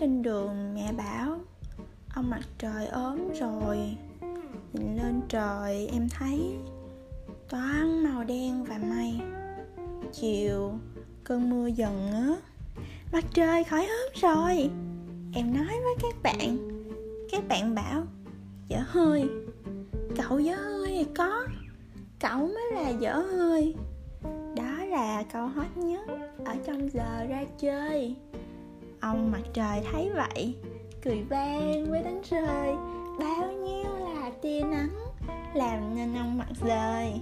trên đường mẹ bảo, ông mặt trời ốm rồi. Nhìn lên trời, em thấy toán màu đen và mây. Chiều, cơn mưa dần ngớ mặt trời khỏi ốm rồi. Em nói với các bạn. Các bạn bảo, dở hơi. Cậu dở hơi thì có, cậu mới là dở hơi. Đó là câu hot nhất ở trong giờ ra chơi ông mặt trời thấy vậy, cười vang với đánh rơi. Bao nhiêu là tia nắng làm nên ông mặt trời